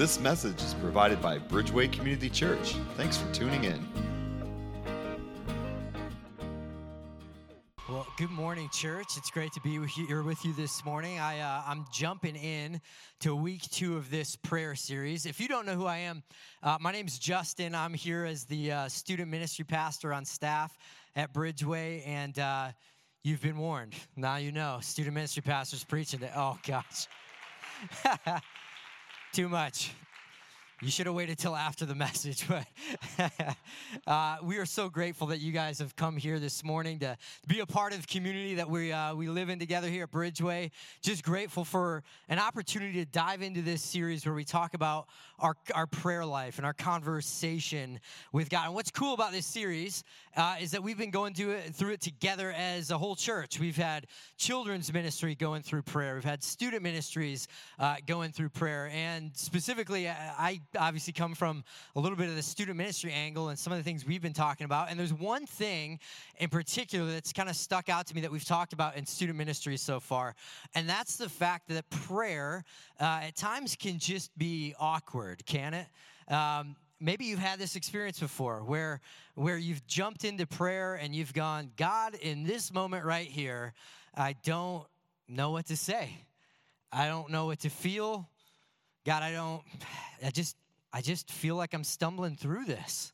This message is provided by Bridgeway Community Church. Thanks for tuning in. Well, good morning, church. It's great to be here with you this morning. I, uh, I'm jumping in to week two of this prayer series. If you don't know who I am, uh, my name's Justin. I'm here as the uh, student ministry pastor on staff at Bridgeway, and uh, you've been warned. Now you know. Student ministry pastors preaching that. Oh, gosh. Too much. You should have waited till after the message, but uh, we are so grateful that you guys have come here this morning to be a part of the community that we uh, we live in together here at Bridgeway. Just grateful for an opportunity to dive into this series where we talk about our our prayer life and our conversation with God. And what's cool about this series uh, is that we've been going through it, through it together as a whole church. We've had children's ministry going through prayer. We've had student ministries uh, going through prayer, and specifically, I obviously come from a little bit of the student ministry angle and some of the things we've been talking about. And there's one thing in particular that's kind of stuck out to me that we've talked about in student ministry so far, and that's the fact that prayer uh, at times can just be awkward, can it? Um, maybe you've had this experience before where where you've jumped into prayer and you've gone god in this moment right here i don't know what to say i don't know what to feel god i don't i just I just feel like I'm stumbling through this.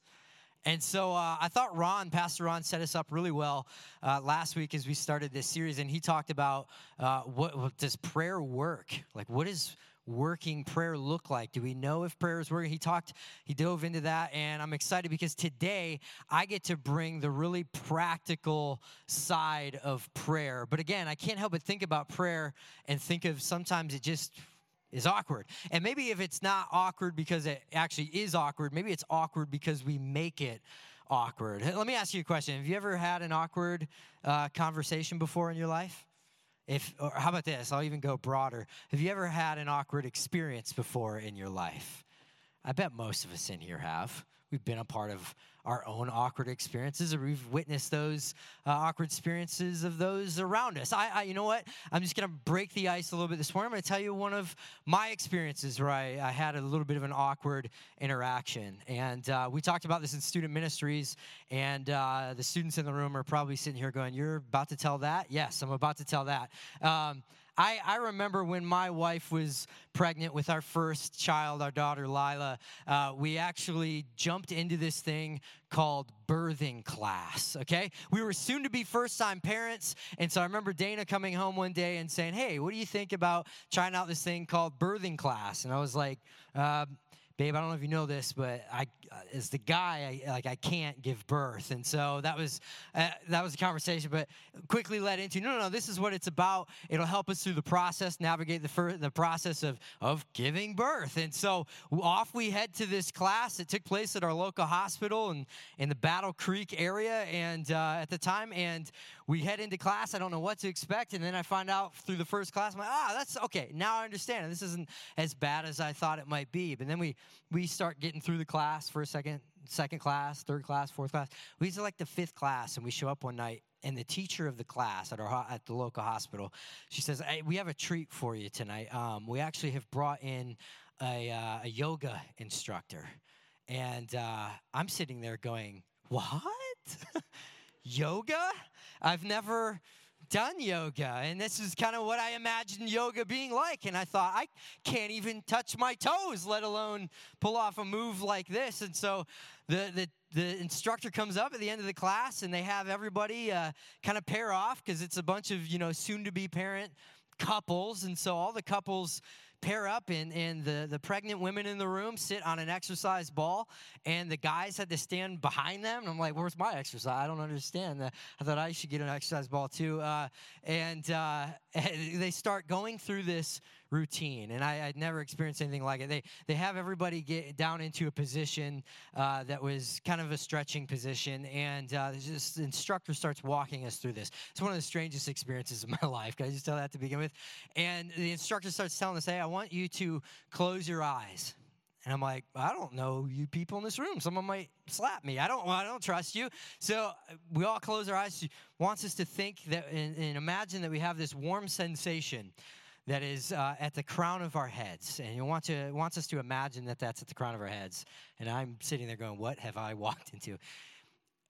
And so uh, I thought Ron, Pastor Ron, set us up really well uh, last week as we started this series, and he talked about uh, what, what, does prayer work? Like, what does working prayer look like? Do we know if prayer is working? He talked, he dove into that, and I'm excited because today I get to bring the really practical side of prayer. But again, I can't help but think about prayer and think of sometimes it just is awkward. And maybe if it's not awkward because it actually is awkward, maybe it's awkward because we make it awkward. Let me ask you a question. Have you ever had an awkward uh, conversation before in your life? If, or how about this? I'll even go broader. Have you ever had an awkward experience before in your life? I bet most of us in here have. We've been a part of our own awkward experiences, or we've witnessed those uh, awkward experiences of those around us. I, I, you know what? I'm just going to break the ice a little bit this morning. I'm going to tell you one of my experiences where I, I had a little bit of an awkward interaction. And uh, we talked about this in student ministries, and uh, the students in the room are probably sitting here going, You're about to tell that? Yes, I'm about to tell that. Um, I, I remember when my wife was pregnant with our first child, our daughter Lila, uh, we actually jumped into this thing called birthing class. Okay, we were soon to be first time parents, and so I remember Dana coming home one day and saying, "Hey, what do you think about trying out this thing called birthing class?" And I was like. Uh, babe, I don't know if you know this, but I, uh, as the guy, I, like I can't give birth, and so that was uh, that was a conversation. But quickly led into no, no, no. This is what it's about. It'll help us through the process, navigate the fir- the process of of giving birth. And so off we head to this class. It took place at our local hospital and in the Battle Creek area, and uh, at the time, and we head into class. I don't know what to expect, and then I find out through the first class, I'm like, ah, that's okay. Now I understand. This isn't as bad as I thought it might be. But then we we start getting through the class for a second, second class, third class, fourth class. We to like the fifth class, and we show up one night, and the teacher of the class at our at the local hospital, she says, hey, "We have a treat for you tonight. Um, we actually have brought in a, uh, a yoga instructor." And uh, I'm sitting there going, "What? yoga? I've never." Done yoga and this is kind of what i imagined yoga being like and i thought i can't even touch my toes let alone pull off a move like this. And so the the the instructor comes up at the end of the class and they have everybody uh, kind of pair off because it's a bunch of you know soon to be parent couples and so all the couples pair up and, and the, the pregnant women in the room sit on an exercise ball and the guys had to stand behind them. And i'm like where's my exercise? I don't understand i thought i should get an exercise ball too. Uh, and, uh, and they start going through this routine, and I, would never experienced anything like it. They they have everybody get down into a position uh, that was kind of a stretching position, and uh, this instructor starts walking us through this. It's one of the strangest experiences of my life. Can I just tell that to begin with? And the instructor starts telling us, "Hey, I want you to close your eyes." And I'm like, I don't know you people in this room. Someone might slap me. I don't. I don't trust you. So we all close our eyes. She wants us to think that and, and imagine that we have this warm sensation that is uh, at the crown of our heads. And he want to, wants us to imagine that that's at the crown of our heads. And I'm sitting there going, What have I walked into?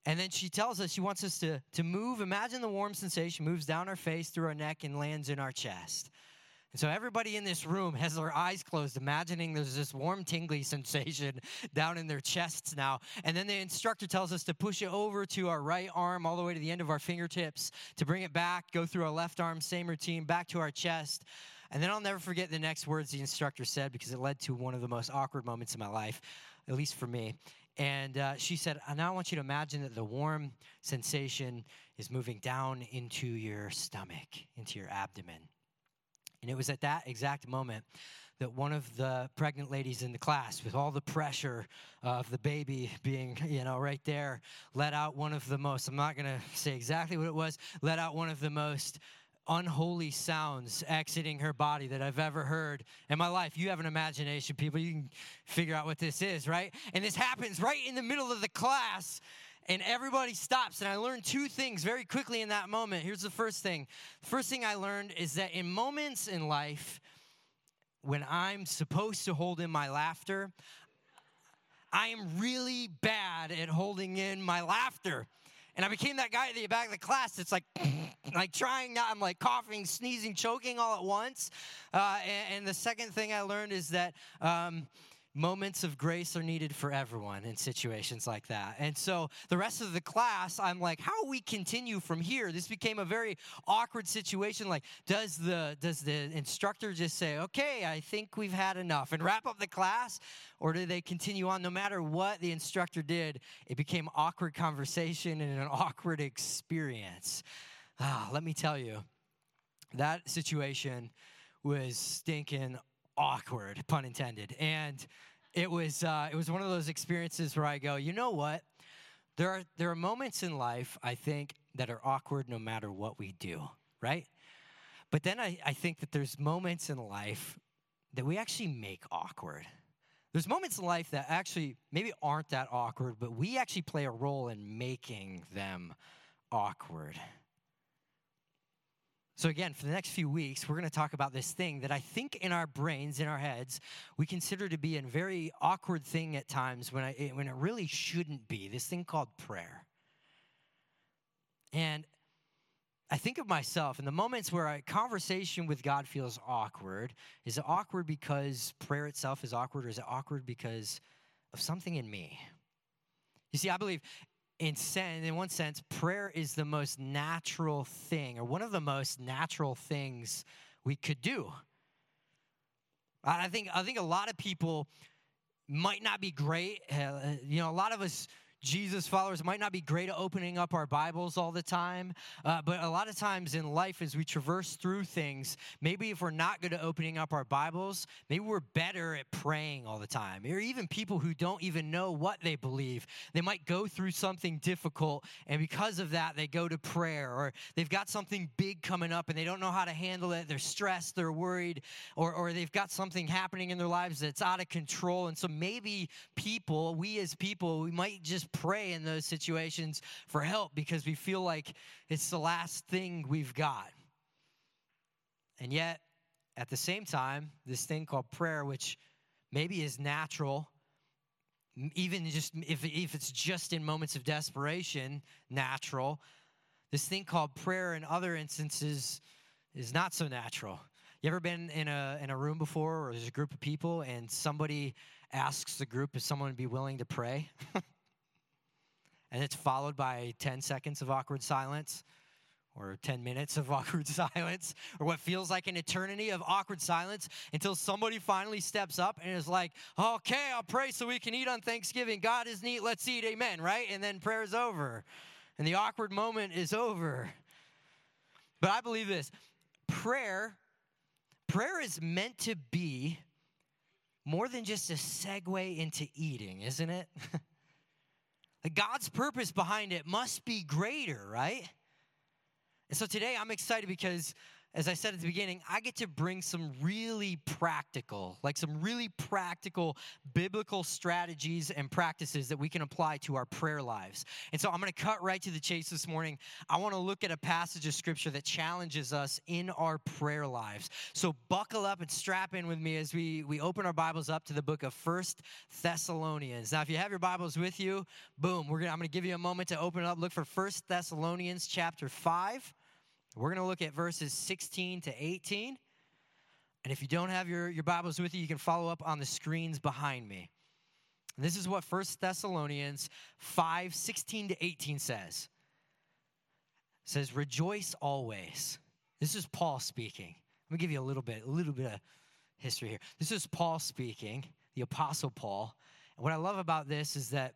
And then she tells us she wants us to, to move. Imagine the warm sensation moves down our face, through our neck, and lands in our chest. And so everybody in this room has their eyes closed, imagining there's this warm, tingly sensation down in their chests now. And then the instructor tells us to push it over to our right arm, all the way to the end of our fingertips, to bring it back, go through our left arm, same routine, back to our chest. And then I'll never forget the next words the instructor said because it led to one of the most awkward moments in my life, at least for me. And uh, she said, I Now want you to imagine that the warm sensation is moving down into your stomach, into your abdomen. And it was at that exact moment that one of the pregnant ladies in the class, with all the pressure of the baby being, you know, right there, let out one of the most, I'm not going to say exactly what it was, let out one of the most unholy sounds exiting her body that I've ever heard in my life. You have an imagination, people. You can figure out what this is, right? And this happens right in the middle of the class and everybody stops. And I learned two things very quickly in that moment. Here's the first thing first thing I learned is that in moments in life when I'm supposed to hold in my laughter, I am really bad at holding in my laughter. And I became that guy at the back of the class that's like, like trying not, I'm like coughing, sneezing, choking all at once. Uh, and, and, the second thing I learned is that um, moments of grace are needed for everyone in situations like that. And so the rest of the class, I'm like, how we continue from here? This became a very awkward situation. Like, does the does the instructor just say, okay, I think we've had enough and wrap up the class? Or do they continue on? No matter what the instructor did, it became awkward conversation and an awkward experience. Ah, let me tell you, that situation was stinking awkward, pun intended. And it was uh, it was one of those experiences where I go, you know what? There are there are moments in life I think that are awkward no matter what we do, right? But then I, I think that there's moments in life that we actually make awkward. There's moments in life that actually maybe aren't that awkward, but we actually play a role in making them awkward. So, again, for the next few weeks, we're going to talk about this thing that I think in our brains, in our heads, we consider to be a very awkward thing at times when, I, when it really shouldn't be this thing called prayer. And I think of myself in the moments where a conversation with God feels awkward. Is it awkward because prayer itself is awkward, or is it awkward because of something in me? You see, I believe in, in one sense, prayer is the most natural thing, or one of the most natural things we could do. I think I think a lot of people might not be great. Uh, you know, a lot of us Jesus followers might not be great at opening up our Bibles all the time, uh, but a lot of times in life, as we traverse through things, maybe if we're not good at opening up our Bibles, maybe we're better at praying all the time. Or even people who don't even know what they believe, they might go through something difficult, and because of that, they go to prayer, or they've got something big coming up and they don't know how to handle it. They're stressed, they're worried, or, or they've got something happening in their lives that's out of control. And so maybe people, we as people, we might just pray in those situations for help because we feel like it's the last thing we've got. And yet, at the same time, this thing called prayer, which maybe is natural, even just if, if it's just in moments of desperation, natural, this thing called prayer in other instances is not so natural. You ever been in a in a room before, or there's a group of people, and somebody asks the group if someone would be willing to pray? and it's followed by 10 seconds of awkward silence or 10 minutes of awkward silence or what feels like an eternity of awkward silence until somebody finally steps up and is like, okay, I'll pray so we can eat on Thanksgiving. God is neat. Let's eat. Amen. Right? And then prayer is over. And the awkward moment is over. But I believe this prayer, prayer is meant to be more than just a segue into eating, isn't it? God's purpose behind it must be greater, right? And so today I'm excited because as I said at the beginning, I get to bring some really practical, like some really practical biblical strategies and practices that we can apply to our prayer lives. And so I'm going to cut right to the chase this morning. I want to look at a passage of scripture that challenges us in our prayer lives. So buckle up and strap in with me as we, we open our Bibles up to the book of First Thessalonians. Now, if you have your Bibles with you, boom, we're gonna, I'm going to give you a moment to open it up. Look for First Thessalonians chapter 5. We're going to look at verses 16 to 18. And if you don't have your, your Bibles with you, you can follow up on the screens behind me. And this is what 1 Thessalonians 5 16 to 18 says. It says, Rejoice always. This is Paul speaking. Let me give you a little bit, a little bit of history here. This is Paul speaking, the Apostle Paul. And what I love about this is that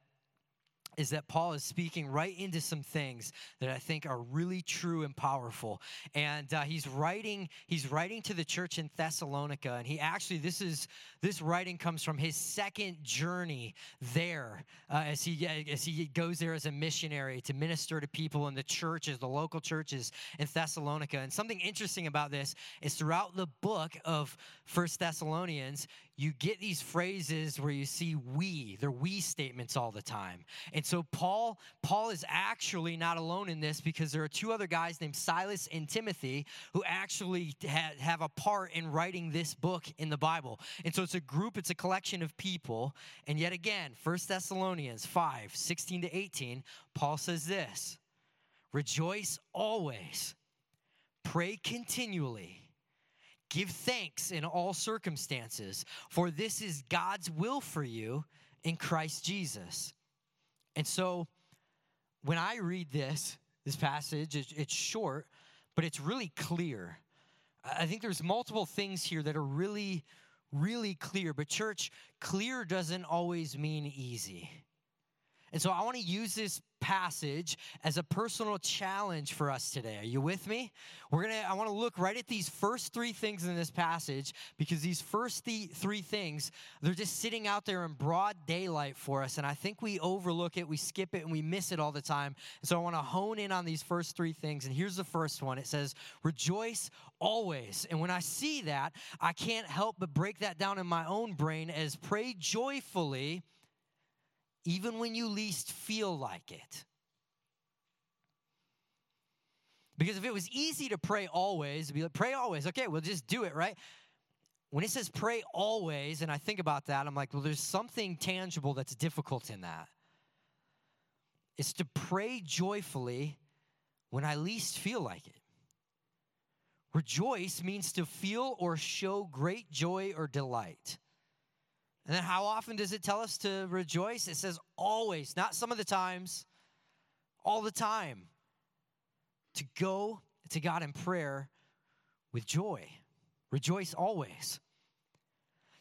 is that Paul is speaking right into some things that I think are really true and powerful. And uh, he's writing he's writing to the church in Thessalonica, and he actually this is this writing comes from his second journey there uh, as he as he goes there as a missionary to minister to people in the churches, the local churches in Thessalonica. And something interesting about this is throughout the book of First Thessalonians, you get these phrases where you see we, they're we statements all the time. And so Paul, Paul is actually not alone in this because there are two other guys named Silas and Timothy who actually ha- have a part in writing this book in the Bible. And so it's a group, it's a collection of people. And yet again, 1 Thessalonians 5, 16 to 18, Paul says this Rejoice always, pray continually Give thanks in all circumstances, for this is God's will for you in Christ Jesus. And so when I read this, this passage, it's short, but it's really clear. I think there's multiple things here that are really, really clear. But, church, clear doesn't always mean easy. And so I want to use this passage as a personal challenge for us today. Are you with me? We're going to I want to look right at these first 3 things in this passage because these first th- 3 things they're just sitting out there in broad daylight for us and I think we overlook it, we skip it and we miss it all the time. And so I want to hone in on these first 3 things and here's the first one. It says rejoice always. And when I see that, I can't help but break that down in my own brain as pray joyfully even when you least feel like it. Because if it was easy to pray always, be like, pray always, okay, we'll just do it, right? When it says pray always, and I think about that, I'm like, well, there's something tangible that's difficult in that. It's to pray joyfully when I least feel like it. Rejoice means to feel or show great joy or delight. And then how often does it tell us to rejoice? It says always, not some of the times, all the time. To go to God in prayer with joy. Rejoice always.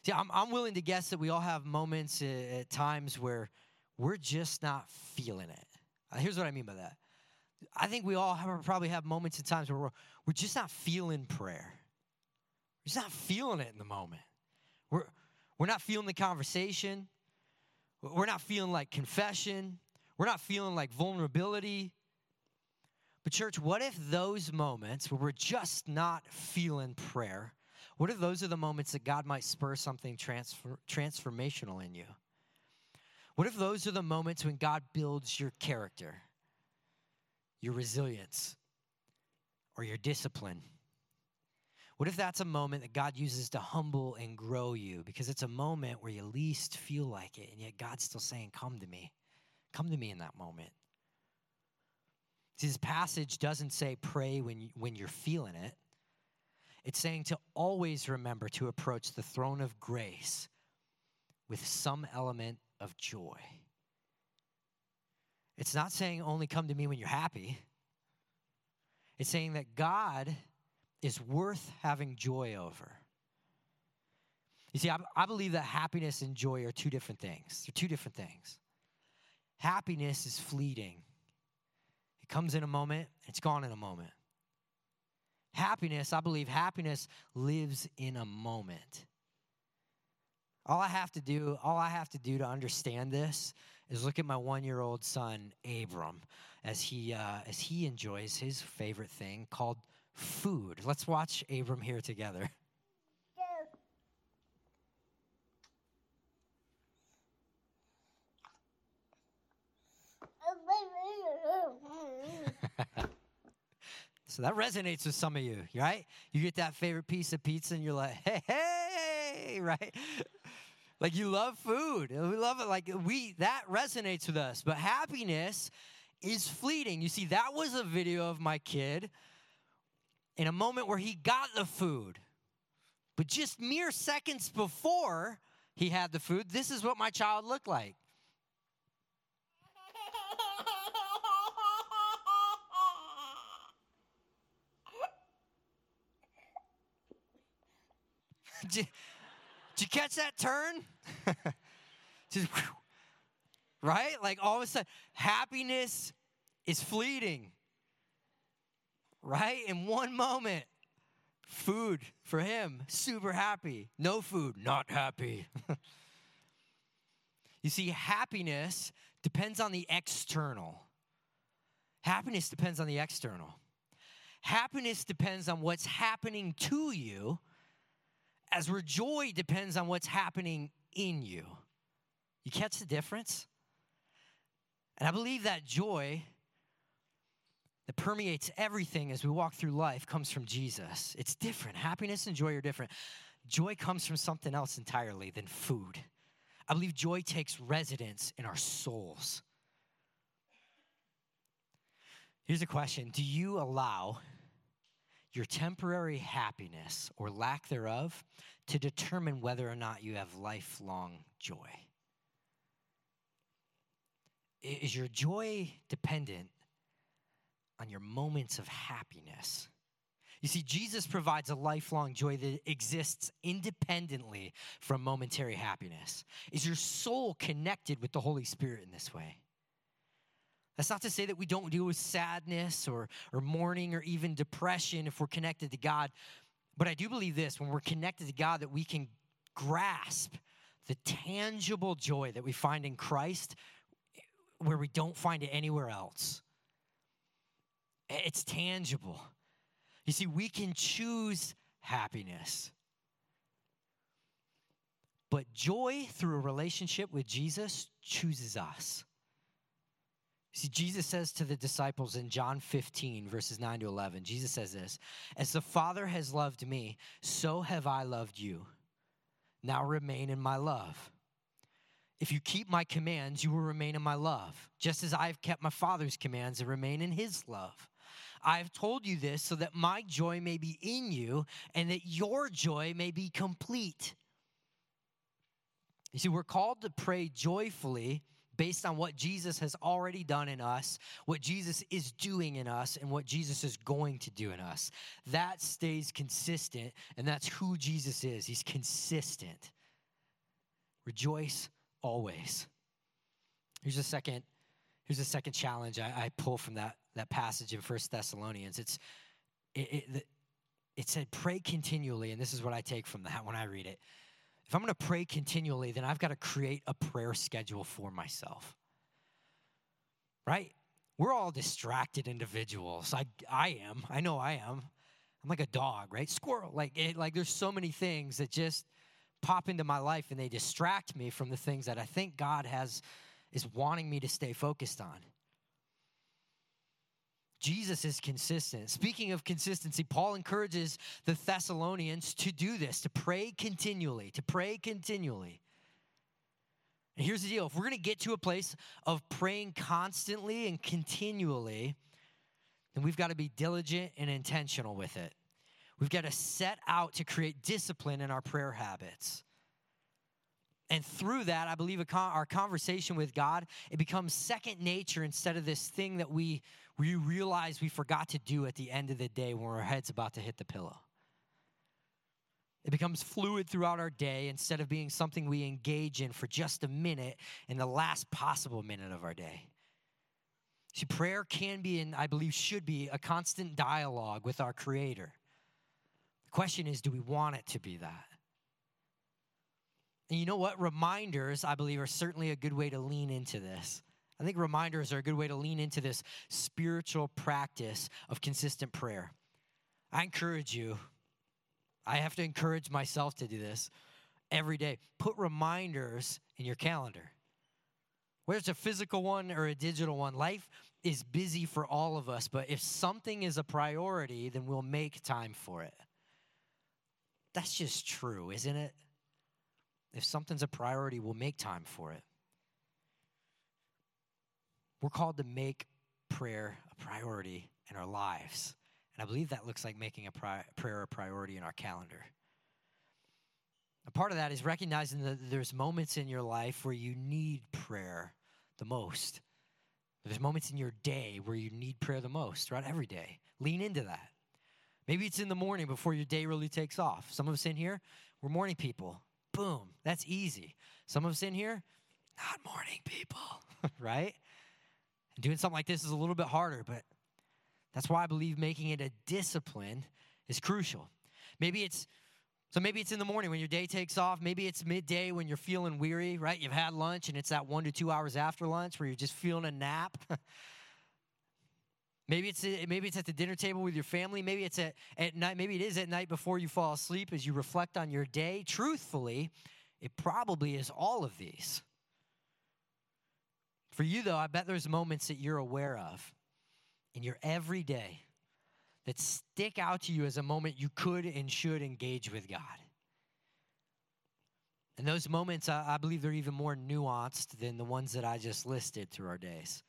See, I'm, I'm willing to guess that we all have moments at, times where we're just not feeling it. Uh, here's what I mean by that. I think we all have, probably have moments and times where we're, we're just not feeling prayer. We're just not feeling it in the moment. We're, not feeling the conversation. We're not feeling like confession. We're not feeling like vulnerability. But, church, what if those moments where we're just not feeling prayer, what if those are the moments that God might spur something transfer, transformational in you? What if those are the moments when God builds your character, your resilience, or your discipline? What if that's a moment that God uses to humble and grow you? Because it's a moment where you least feel like it, and yet God's still saying, Come to me. Come to me in that moment. See, this passage doesn't say pray when, you, when you're feeling it. It's saying to always remember to approach the throne of grace with some element of joy. It's not saying only come to me when you're happy. It's saying that God is worth having joy over. You see, I, I, believe that happiness and joy are two different things. They're two different things. Happiness is fleeting, it comes in a moment, it's gone in a moment. Happiness, I believe happiness lives in a moment. All I have to do, all I have to do to understand this is look at my one-year-old son Abram as he uh, as he enjoys his favorite thing called food. Let's watch Abram here together. so that resonates with some of you, right? You get that favorite piece of pizza and you're like, hey, hey, right? like you love food. We love it. Like we, that resonates with us. But happiness is fleeting. You see, that was a video of my kid in a moment where he got the food. But just mere seconds before he had the food, this is what my child looked like. did, you, did you catch that turn? Just, right? Like all of a sudden, happiness is fleeting. Right? In one moment, food for him, super happy. No food, not happy. you see, happiness depends on the external. Happiness depends on the external. Happiness depends on what's happening to you, as where joy depends on what's happening in you. You catch the difference? And I believe that joy that permeates everything as we walk through life comes from Jesus. It's different. Happiness and joy are different. Joy comes from something else entirely than food. I believe joy takes residence in our souls. Here's a question Do you allow your temporary happiness or lack thereof to determine whether or not you have lifelong joy? Is your joy dependent on your moments of happiness? You see, Jesus provides a lifelong joy that exists independently from momentary happiness. Is your soul connected with the Holy Spirit in this way? That's not to say that we don't deal with sadness or, or mourning or even depression if we're connected to God. But I do believe this when we're connected to God, that we can grasp the tangible joy that we find in Christ where we don't find it anywhere else. It's tangible. You see, we can choose happiness. But joy through a relationship with Jesus chooses us. See, Jesus says to the disciples in John 15, verses 9 to 11, Jesus says this As the Father has loved me, so have I loved you. Now remain in my love. If you keep my commands, you will remain in my love, just as I have kept my Father's commands and remain in his love. I have told you this so that my joy may be in you and that your joy may be complete. You see, we're called to pray joyfully based on what Jesus has already done in us, what Jesus is doing in us, and what Jesus is going to do in us. That stays consistent, and that's who Jesus is. He's consistent. Rejoice always. Here's a second, here's a second challenge I, I pull from that, that passage in First Thessalonians. It's it, it, it said, pray continually, and this is what I take from that when I read it. If I'm gonna pray continually, then I've got to create a prayer schedule for myself. Right? We're all distracted individuals. I, I am. I know I am. I'm like a dog, right? Squirrel. Like, it, like there's so many things that just pop into my life and they distract me from the things that I think God has is wanting me to stay focused on. Jesus is consistent. Speaking of consistency, Paul encourages the Thessalonians to do this, to pray continually, to pray continually. And here's the deal if we're going to get to a place of praying constantly and continually, then we've got to be diligent and intentional with it. We've got to set out to create discipline in our prayer habits. And through that, I believe our conversation with God, it becomes second nature instead of this thing that we, we realize we forgot to do at the end of the day when our head's about to hit the pillow. It becomes fluid throughout our day instead of being something we engage in for just a minute in the last possible minute of our day. See, prayer can be, and I believe should be, a constant dialogue with our Creator. The question is, do we want it to be that? And you know what? Reminders, I believe, are certainly a good way to lean into this. I think reminders are a good way to lean into this spiritual practice of consistent prayer. I encourage you, I have to encourage myself to do this every day. Put reminders in your calendar. Whether it's a physical one or a digital one, life is busy for all of us, but if something is a priority, then we'll make time for it. That's just true, isn't it? If something's a priority, we'll make time for it. We're called to make prayer a priority in our lives. And I believe that looks like making a pri- prayer a priority in our calendar. A part of that is recognizing that there's moments in your life where you need prayer the most. There's moments in your day where you need prayer the most, right? Every day. Lean into that. Maybe it's in the morning before your day really takes off. Some of us in here, we're morning people. Boom, that's easy. Some of us in here, not morning people, right? And doing something like this is a little bit harder, but that's why I believe making it a discipline is crucial. Maybe it's so maybe it's in the morning when your day takes off. Maybe it's midday when you're feeling weary, right? You've had lunch and it's that one to two hours after lunch where you're just feeling a nap. maybe it's maybe it's at the dinner table with your family. Maybe it's at, at night. Maybe it is at night before you fall asleep as you reflect on your day. Truthfully, it probably is all of these. For you, though, I bet there's moments that you're aware of in your everyday that stick out to you as a moment you could and should engage with God. And those moments, I, I believe they're even more nuanced than the ones that I just listed through our days.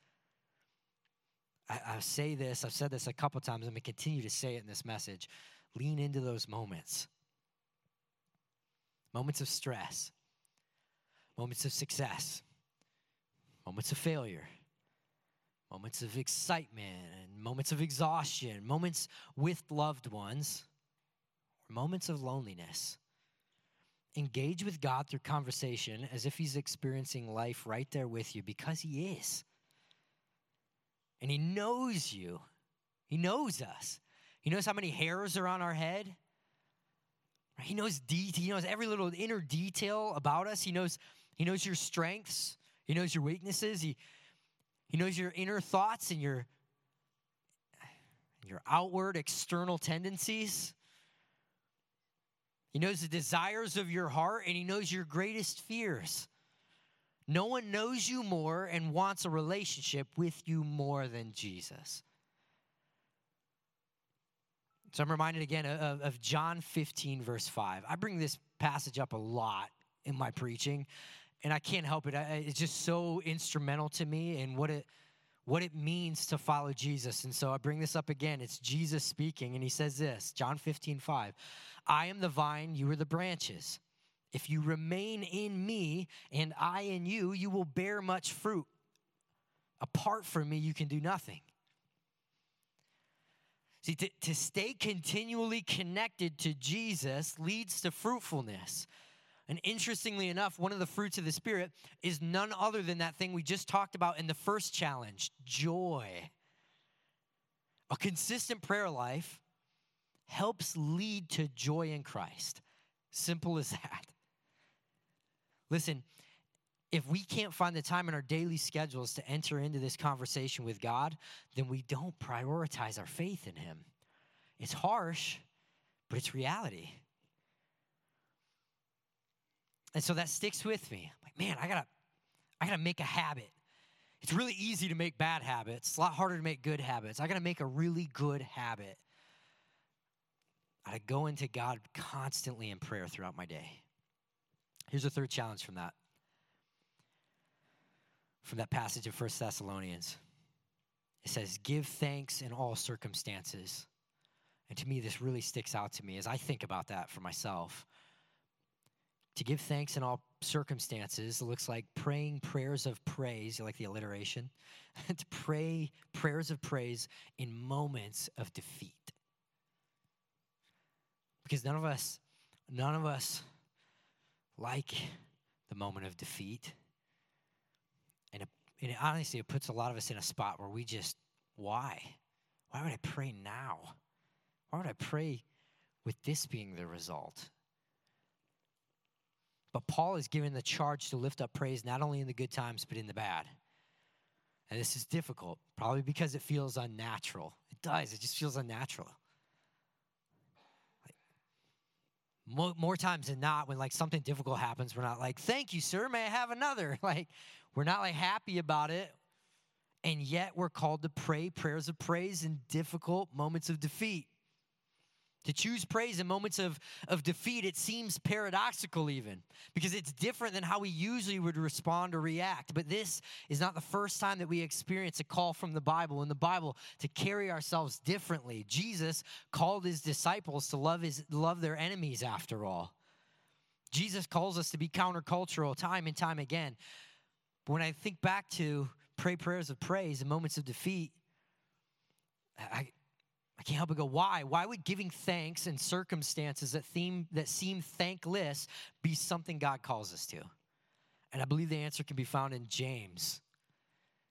I, I say this, I've said this a couple times, I'm going to continue to say it in this message. Lean into those moments moments of stress, moments of success, moments of failure moments of excitement and moments of exhaustion, moments with loved ones, or moments of loneliness. Engage with God through conversation as if He's experiencing life right there with you because He is. And He knows you, He knows us. He knows how many hairs are on our head. He knows de- he knows every little inner detail about us. He knows he knows your strengths. He knows your weaknesses. He he knows your inner thoughts and your, your outward external tendencies. He knows the desires of your heart and he knows your greatest fears. No one knows you more and wants a relationship with you more than Jesus. So I'm reminded again of, of, John 15, verse 5. I bring this passage up a lot in my preaching and I can't help it. I, it's just so instrumental to me and what it what it means to follow Jesus. And so I bring this up again. It's Jesus speaking, and he says this John 15, 5. I am the vine, you are the branches. If you remain in me and I in you, you will bear much fruit. Apart from me, you can do nothing. See, to, to stay continually connected to Jesus leads to fruitfulness. And interestingly enough, one of the fruits of the Spirit is none other than that thing we just talked about in the first challenge joy. A consistent prayer life helps lead to joy in Christ. Simple as that. Listen, if we can't find the time in our daily schedules to enter into this conversation with God, then we don't prioritize our faith in Him. It's harsh, but it's reality. And so that sticks with me. Like, man, I gotta, I gotta make a habit. It's really easy to make bad habits. It's a lot harder to make good habits. I gotta make a really good habit. I gotta go into God constantly in prayer throughout my day. Here's a third challenge from that. From that passage of First Thessalonians. It says, Give thanks in all circumstances. And to me, this really sticks out to me as I think about that for myself. To give thanks in all circumstances it looks like praying prayers of praise. You like the alliteration? to pray prayers of praise in moments of defeat. Because none of us, none of us like the moment of defeat. And, it, and it, honestly, it puts a lot of us in a spot where we just, why? Why would I pray now? Why would I pray with this being the result? But Paul is given the charge to lift up praise not only in the good times, but in the bad. And this is difficult, probably because it feels unnatural. It does, it just feels unnatural. More, more times than not, when like something difficult happens, we're not like, "Thank you, sir. May I have another?" Like, we're not like happy about it, and yet we're called to pray prayers of praise in difficult moments of defeat. To choose praise in moments of, of defeat, it seems paradoxical, even because it's different than how we usually would respond or react. But this is not the first time that we experience a call from the Bible in the Bible to carry ourselves differently. Jesus called his disciples to love, his, love their enemies, after all. Jesus calls us to be countercultural time and time again. But when I think back to pray prayers of praise in moments of defeat, I, I can't help but go, why? Why would giving thanks in circumstances that, theme, that seem thankless be something God calls us to? And I believe the answer can be found in James.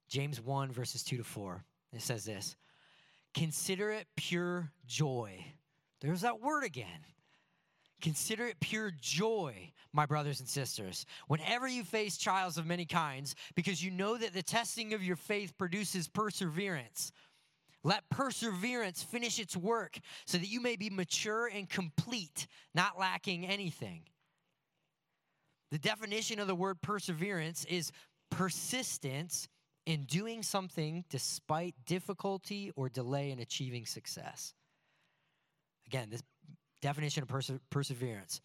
James 1, verses 2 to 4. It says this Consider it pure joy. There's that word again. Consider it pure joy, my brothers and sisters, whenever you face trials of many kinds, because you know that the testing of your faith produces perseverance. Let perseverance finish its work so that you may be mature and complete, not lacking anything. The definition of the word perseverance is persistence in doing something despite difficulty or delay in achieving success. Again, this definition of perse- perseverance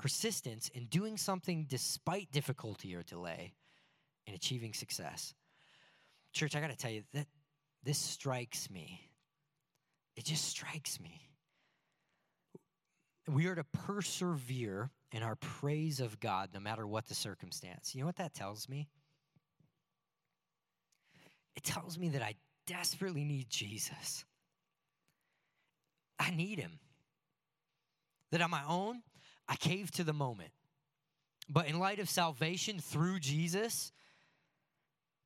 persistence in doing something despite difficulty or delay in achieving success. Church, I got to tell you that this strikes me. It just strikes me. We are to persevere in our praise of God no matter what the circumstance. You know what that tells me? It tells me that I desperately need Jesus. I need him. That on my own, I cave to the moment. But in light of salvation through Jesus,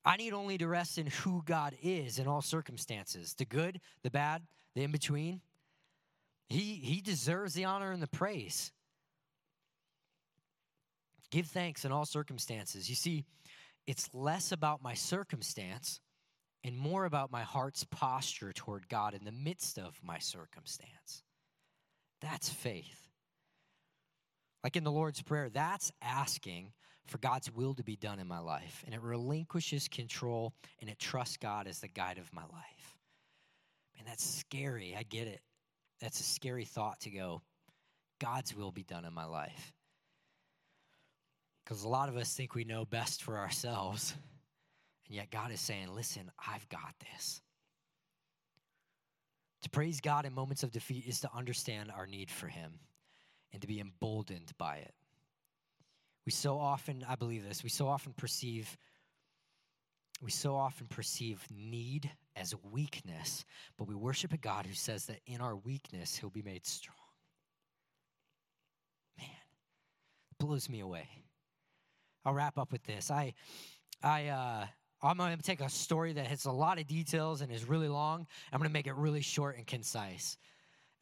I need only to rest in who God is in all circumstances the good, the bad, the in between. He, he deserves the honor and the praise. Give thanks in all circumstances. You see, it's less about my circumstance and more about my heart's posture toward God in the midst of my circumstance. That's faith. Like in the Lord's Prayer, that's asking for God's will to be done in my life. And it relinquishes control and it trusts God as the guide of my life. Man, that's scary. I get it. That's a scary thought to go, God's will be done in my life. Because a lot of us think we know best for ourselves. And yet God is saying, listen, I've got this. To praise God in moments of defeat is to understand our need for Him and to be emboldened by it. We so often, I believe this, we so often perceive we so often perceive need as weakness, but we worship a God who says that in our weakness he'll be made strong. Man, blows me away. I'll wrap up with this. I I uh I'm going to take a story that has a lot of details and is really long. I'm going to make it really short and concise.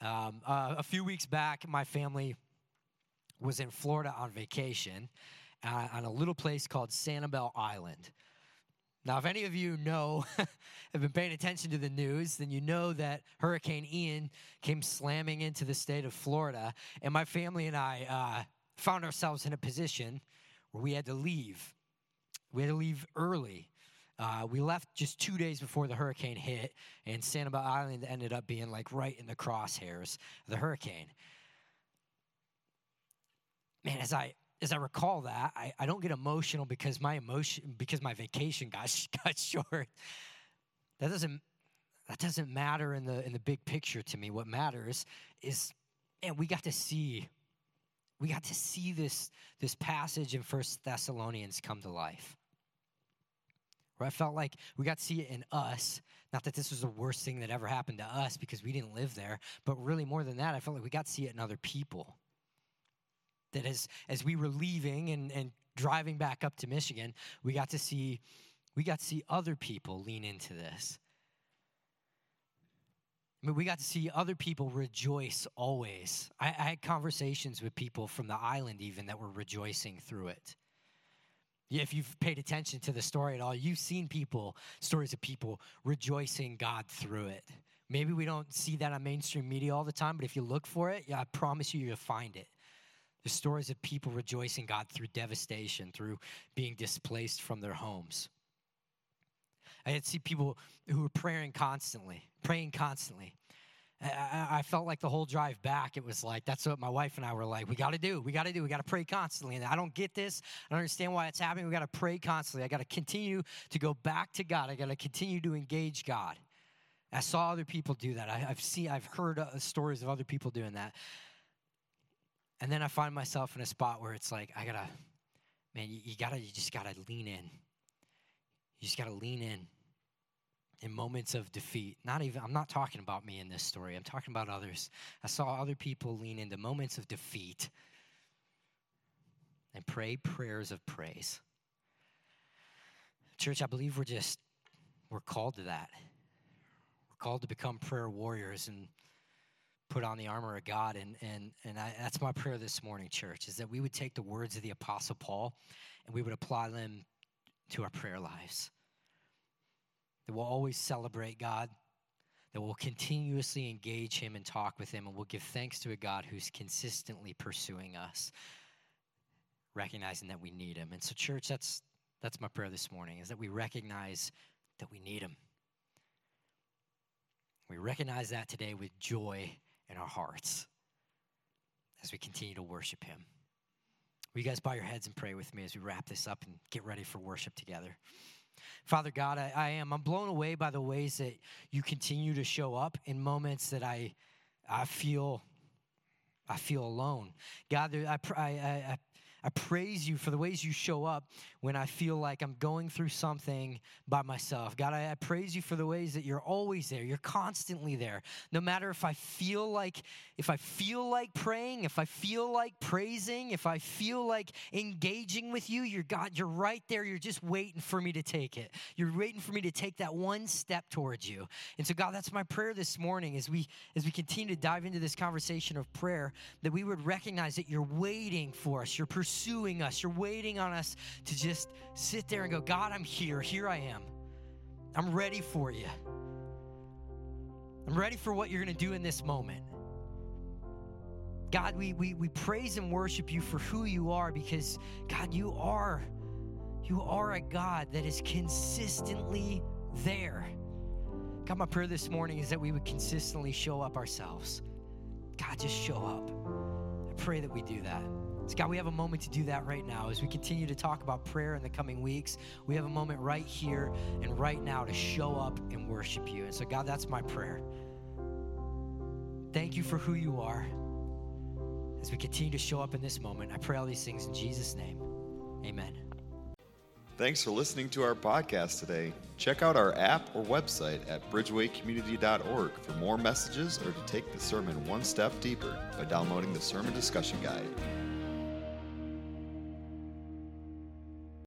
Um, uh, a few weeks back, my family was in Florida on vacation uh, on a little place called Sanibel Island. Now, if any of you know, have been paying attention to the news, then you know that Hurricane Ian came slamming into the state of Florida, and my family and I uh, found ourselves in a position where we had to leave. We had to leave early. Uh, we left just two days before the hurricane hit, and Sanibel Island ended up being like right in the crosshairs of the hurricane man, as I as I recall that, I, I don't get emotional because my emotion because my vacation got got short. That doesn't that doesn't matter in the in the big picture to me. What matters is and we got to see we got to see this this passage in First Thessalonians come to life. Where I felt like we got to see it in us. Not that this was the worst thing that ever happened to us because we didn't live there, but really more than that, I felt like we got to see it in other people that as as we were leaving and, and driving back up to Michigan, we got to see we got to see other people lean into this. I mean, we got to see other people rejoice always. I, I had conversations with people from the island even that were rejoicing through it. If you've paid attention to the story at all, you've seen people, stories of people rejoicing God through it. Maybe we don't see that on mainstream media all the time, but if you look for it, yeah, I promise you, you'll find it. There's stories of people rejoicing God through devastation, through being displaced from their homes. I had see people who were praying constantly, praying constantly. I, I felt like the whole drive back, it was like, that's what my wife and I were like, we got to do, we got to do, we got to pray constantly. And I don't get this. I don't understand why it's happening. We got to pray constantly. I got to continue to go back to God. I got to continue to engage God. I saw other people do that. I, have seen, I've heard uh, stories of other people doing that. And then I find myself in a spot where it's like, I gotta, man, you, you gotta, you just gotta lean in. You just gotta lean in in moments of defeat. Not even, I'm not talking about me in this story, I'm talking about others. I saw other people lean into moments of defeat and pray prayers of praise. Church, I believe we're just, we're called to that. We're called to become prayer warriors and put on the armor of God. And, and, and I, that's my prayer this morning, church, is that we would take the words of the Apostle Paul and we would apply them to our prayer lives. That we'll always celebrate God, that we'll continuously engage Him and talk with Him, and we'll give thanks to a God who's consistently pursuing us, recognizing that we need Him. And so, church, that's, that's my prayer this morning, is that we recognize that we need Him. We recognize that today with joy in our hearts as we continue to worship Him. Will you guys bow your heads and pray with me as we wrap this up and get ready for worship together? Father God, I, I, am. I'm blown away by the ways that you continue to show up in moments that I, I feel, I feel alone. God, I, I, I, I praise you for the ways you show up when I feel like I'm going through something by myself. God, I, I, praise you for the ways that you're always there. You're constantly there. No matter if I feel like if I feel like praying, if I feel like praising, if I feel like engaging with you, you're God, you're right there. You're just waiting for me to take it. You're waiting for me to take that one step towards you. And so God, that's my prayer this morning as we as we continue to dive into this conversation of prayer that we would recognize that you're waiting for us. You're pursuing us. You're waiting on us to just sit there and go, God, I'm here. Here I am. I'm ready for you. I'm ready for what you're going to do in this moment. God, we, we, we praise and worship you for who you are because, God, you are, you are a God that is consistently there. God, my prayer this morning is that we would consistently show up ourselves. God, just show up. I pray that we do that. So, God, we have a moment to do that right now as we continue to talk about prayer in the coming weeks. We have a moment right here and right now to show up and worship you. And so, God, that's my prayer. Thank you for who you are. As we continue to show up in this moment, I pray all these things in Jesus' name. Amen. Thanks for listening to our podcast today. Check out our app or website at bridgewaycommunity.org for more messages or to take the sermon one step deeper by downloading the sermon discussion guide.